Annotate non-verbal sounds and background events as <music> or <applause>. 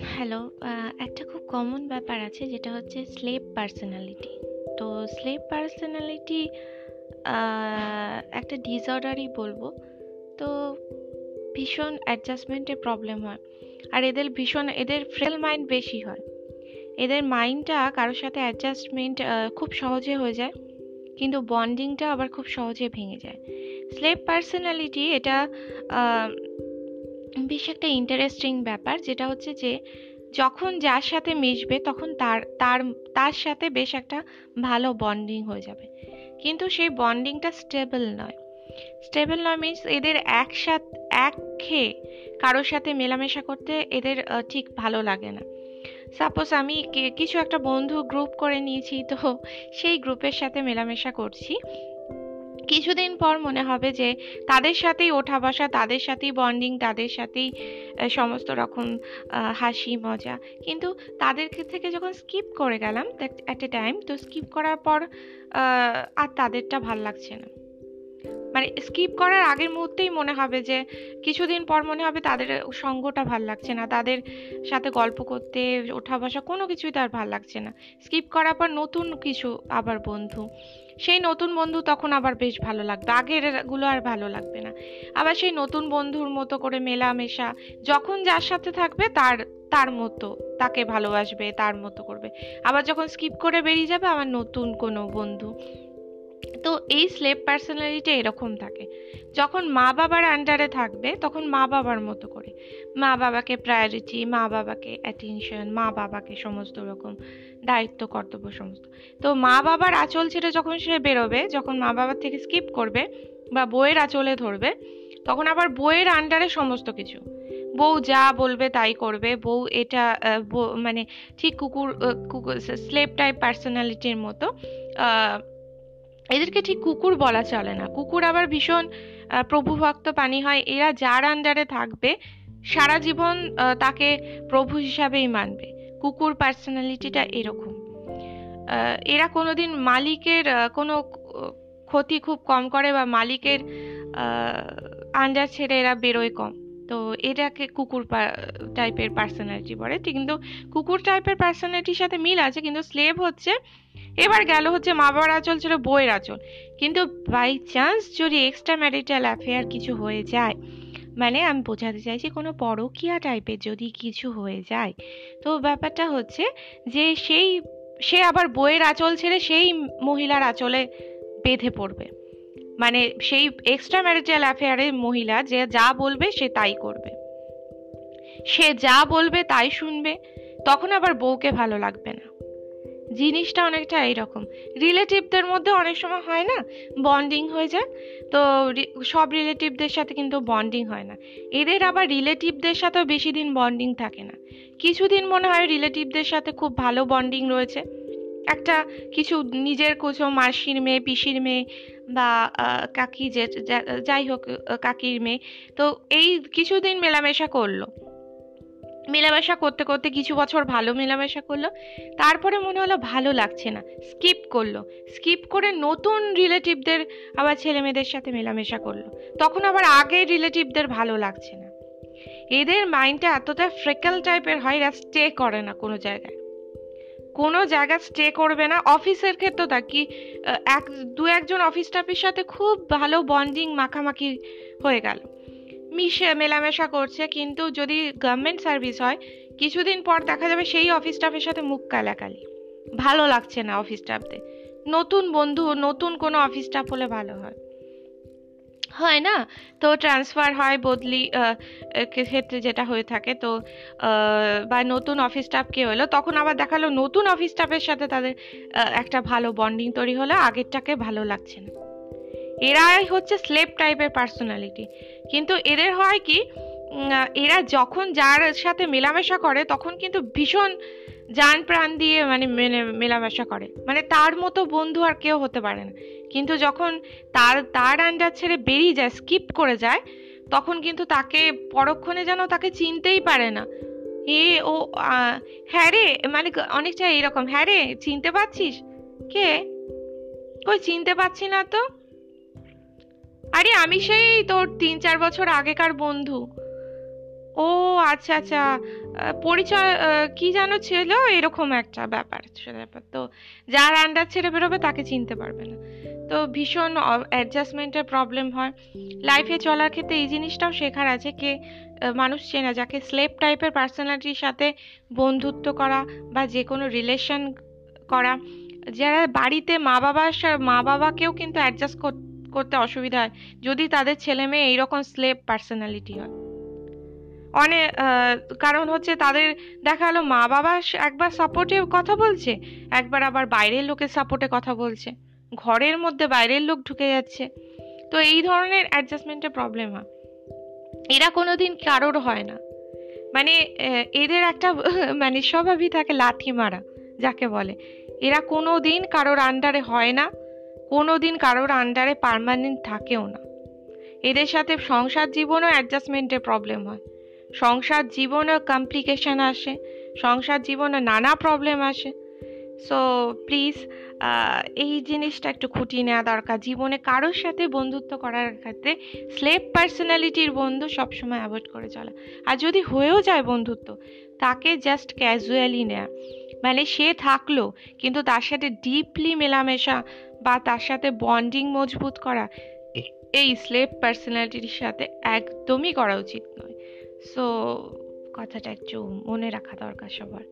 Hello একটা খুব common ব্যাপার আছে যেটা হচ্ছে স্লেভ পার্সোনালিটি তো স্লেভ পার্সোনালিটি একটা ডিসঅর্ডারই বলব। তো ভীষণ অ্যাডজাস্টমেন্টের প্রবলেম হয়। আর এদের ভীষণ, এদের ফ্রেল মাইন্ড বেশি হয়। এদের মাইন্ডটা কারোর সাথে অ্যাডজাস্টমেন্ট খুব সহজে হয়ে যায়। কিন্তু বন্ডিংটা আবার খুব সহজে ভেঙে যায়। স্লেভ পার্সোনালিটি এটা বেশ একটা ইন্টারেস্টিং ব্যাপার, যেটা হচ্ছে যে যখন যার সাথে মিশবে তখন তার তার তার সাথে বেশ একটা ভালো বন্ডিং হয়ে যাবে। কিন্তু সেই বন্ডিংটা স্টেবল নয়। স্টেবল নয় মিনস এদের একসাথে এক খেয়ে কারোর সাথে মেলামেশা করতে এদের ঠিক ভালো লাগে না। সাপোজ আমি কিছু একটা বন্ধু গ্রুপ করে নিয়েছি, তো সেই গ্রুপের সাথে মেলামেশা করছি। কিছুদিন পর মনে হবে যে তাদের সাথেই ওঠা বসা, তাদের সাথেই বন্ডিং তাদের সাথেই সমস্ত রকম হাসি, মজা। কিন্তু তাদের থেকে যখন স্কিপ করে গেলাম অ্যাট এ টাইম তো স্কিপ করার পর আর তাদেরটা ভালো লাগছে না। মানে স্কিপ করার আগের মুহূর্তেই মনে হবে যে, কিছুদিন পর মনে হবে তাদের সঙ্গটা ভালো লাগছে না, তাদের সাথে গল্প করতে, ওঠা বসা কোনো কিছুই তার ভালো লাগছে না। স্কিপ করার পর নতুন কিছু আবার বন্ধু। সেই নতুন বন্ধু তখন আবার বেশ ভালো লাগবে আগেরগুলো আর ভালো লাগবে না। আবার সেই নতুন বন্ধুর মতো করে মেলামেশা, যখন যার সাথে থাকবে তার তার মতো, তাকে ভালোবাসবে, তার মতো করবে। আবার যখন স্কিপ করে বেরিয়ে যাবে আমার নতুন কোনো বন্ধু। তো এই স্লেভ পার্সোনালিটি এরকম থাকে। যখন মা বাবার আন্ডারে থাকবে, তখন মা বাবার মতো করে। মা বাবাকে প্রায়োরিটি মা বাবাকে অ্যাটেনশন মা বাবাকে সমস্ত রকম দায়িত্ব, কর্তব্য সমস্ত। তো মা বাবার আঁচল ছেড়ে যখন সে বেরোবে, যখন মা বাবার থেকে স্কিপ করবে বা বইয়ের আঁচলে ধরবে, তখন আবার বইয়ের আন্ডারে সমস্ত কিছু। বউ যা বলবে তাই করবে। বউ এটা মানে ঠিক কুকুর কুকুর স্লেপ টাইপ পার্সোনালিটির মতো এদেরকে ঠিক কুকুর বলা চলে না। কুকুর আবার ভীষণ প্রভুভক্ত প্রাণী হয়। এরা যার আন্ডারে থাকবে, সারা জীবন তাকে প্রভু হিসাবেই মানবে। কুকুর পার্সোনালিটিটা এরকম। এরা কোনোদিন মালিকের কোনো ক্ষতি খুব কম করে বা মালিকের আন্ডার ছেড়ে এরা বেরোয় কম। তো এটাকে কুকুর টাইপের পার্সোনালিটি বলে। কিন্তু কুকুর টাইপের পার্সোনালিটির সাথে মিল আছে, কিন্তু স্লেভ হচ্ছে এবার গেল হচ্ছে মা বাবার আঁচল ছিল বইয়ের আঁচল। কিন্তু বাই চান্স যদি এক্সট্রা ম্যারিটাল অ্যাফেয়ার কিছু হয়ে যায় মানে আমি বোঝাতে চাইছি কোনো পরকিয়া টাইপের যদি কিছু হয়ে যায়, তো ব্যাপারটা হচ্ছে যে সেই, সে আবার বইয়ের আঁচল ছেড়ে সেই মহিলার আঁচলে বেঁধে পড়বে। মানে সেই এক্সট্রা ম্যারিটাল অ্যাফেয়ারের মহিলা যে যা বলবে সে তাই করবে। সে যা বলবে তাই শুনবে, তখন আবার বউকে ভালো লাগবে না। জিনিসটা অনেকটা এইরকম। রিলেটিভদের মধ্যে অনেক সময় হয় না, বন্ডিং হয়ে যায়। তো সব রিলেটিভদের সাথে কিন্তু বন্ডিং হয় না। এদের আবার রিলেটিভদের সাথেও বেশি দিন বন্ডিং থাকে না। কিছুদিন মনে হয় রিলেটিভদের সাথে খুব ভালো বন্ডিং রয়েছে। একটা কিছু নিজের কিছু মাসির মেয়ে, পিসির মেয়ে বা কাকি যে যাই হোক কাকির মেয়ে। তো এই কিছুদিন মেলামেশা করল। মেলামেশা করতে করতে কিছু বছর ভালো মেলামেশা করল। তারপরে মনে হলো ভালো লাগছে না। স্কিপ করল। স্কিপ করে নতুন রিলেটিভদের আবার ছেলে মেয়েদের সাথে মেলামেশা করল। তখন আবার আগের রিলেটিভদের ভালো লাগছে না। এদের মাইন্ডটা এতটা ফ্রেকেল টাইপের হয়, এরা স্টে করে না কোনো জায়গায়। কোনো জায়গা স্টে করবে না। অফিসের ক্ষেত্রে তা কি এক, দু একজন অফিস স্টাফের সাথে খুব ভালো বন্ডিং মাখামাখি হয়ে গেল। মিশে মেলামেশা করছে, কিন্তু যদি গভর্নমেন্ট সার্ভিস হয়, কিছুদিন পর দেখা যাবে সেই অফিস স্টাফের সাথে মুখ কালাকালি। ভালো লাগছে না অফিস স্টাফদের নতুন বন্ধু, নতুন কোনো অফিস স্টাফ হলে ভালো হয়। হয় না? তো ট্রান্সফার হয় বদলি ক্ষেত্রে যেটা হয়ে থাকে, তো বা নতুন অফিস স্টাফ কে হলো, তখন আবার দেখাল নতুন অফিস স্টাফের সাথে তাদের একটা ভালো বন্ডিং তৈরি হলো, আগেরটাকে ভালো লাগছে না। এরাই হচ্ছে স্লেপ টাইপের পার্সোনালিটি কিন্তু এদের হয় কি এরা যখন যার সাথে মেলামেশা করে, তখন কিন্তু ভীষণ যান প্রাণ দিয়ে মানে মেলামেশা করে। মানে তার মতো বন্ধু আর কেউ হতে পারে না। কিন্তু যখন তার তার আন্ডার ছেড়ে বেরিয়ে যায় স্কিপ করে যায়, তখন কিন্তু তাকে পরক্ষণে যেন তাকে চিনতেই পারে না। এ, ও হ্যাঁ রে মানে অনেকটা এরকম হ্যাঁ রে, চিনতে পারছিস? কে? কই, চিনতে পারছি না তো? আমি সেই তোর তিন চার বছর আগেকার বন্ধু। ও আচ্ছা আচ্ছা। পরিচয় কি যেন ছিল এরকম একটা ব্যাপার। ব্যাপার। তো যার আন্ডার ছেড়ে বেরোবে তাকে চিনতে পারবে না। তো ভীষণ অ্যাডজাস্টমেন্টের প্রবলেম হয়। লাইফে চলার ক্ষেত্রে এই জিনিসটাও শেখার আছে কে মানুষ চেনা, যাকে স্লেপ টাইপের পার্সোনালিটির সাথে বন্ধুত্ব করা বা যে কোনো রিলেশন করা। যারা বাড়িতে মা বাবার মা বাবাকেও কিন্তু অ্যাডজাস্ট করতে অসুবিধা হয়, যদি তাদের ছেলে মেয়ে এইরকম স্লেপ পার্সোনালিটি হয়। অনেক কারণ হচ্ছে তাদের দেখা গেলো মা বাবা একবার সাপোর্টে কথা বলছে, একবার আবার বাইরের লোকের সাপোর্টে কথা বলছে, ঘরের মধ্যে বাইরের লোক ঢুকে যাচ্ছে। তো এই ধরনের অ্যাডজাস্টমেন্টের প্রবলেম হয়। এরা কোনো দিন কারোর হয় না। মানে এদের একটা <laughs> মানে স্বভাবই থাকে লাথি মারা, যাকে বলে। এরা কোনো দিন কারোর আন্ডারে হয় না। কোনো দিন কারোর আন্ডারে পারমানেন্ট থাকেও না। এদের সাথে সংসার জীবনও অ্যাডজাস্টমেন্টের প্রবলেম হয়। সংসার জীবনেও কমপ্লিকেশন আসে, সংসার জীবনে নানা প্রবলেম আসে। সো প্লিজ এই জিনিসটা একটু খুঁটিয়ে নেওয়া দরকার। জীবনে কারোর সাথে বন্ধুত্ব করার ক্ষেত্রে স্লেভ পার্সোনালিটির বন্ধু সবসময় অ্যাভয়েড করে চলা। আর যদি হয়েও যায় বন্ধুত্ব, তাকে জাস্ট ক্যাজুয়ালি নেয়া। মানে সে থাকল, কিন্তু তার সাথে ডিপলি মেলামেশা বা তার সাথে বন্ডিং মজবুত করা, এই স্লেভ পার্সোনালিটির সাথে একদমই করা উচিত নয়। সো কথাটা একটু মনে রাখা দরকার সবার।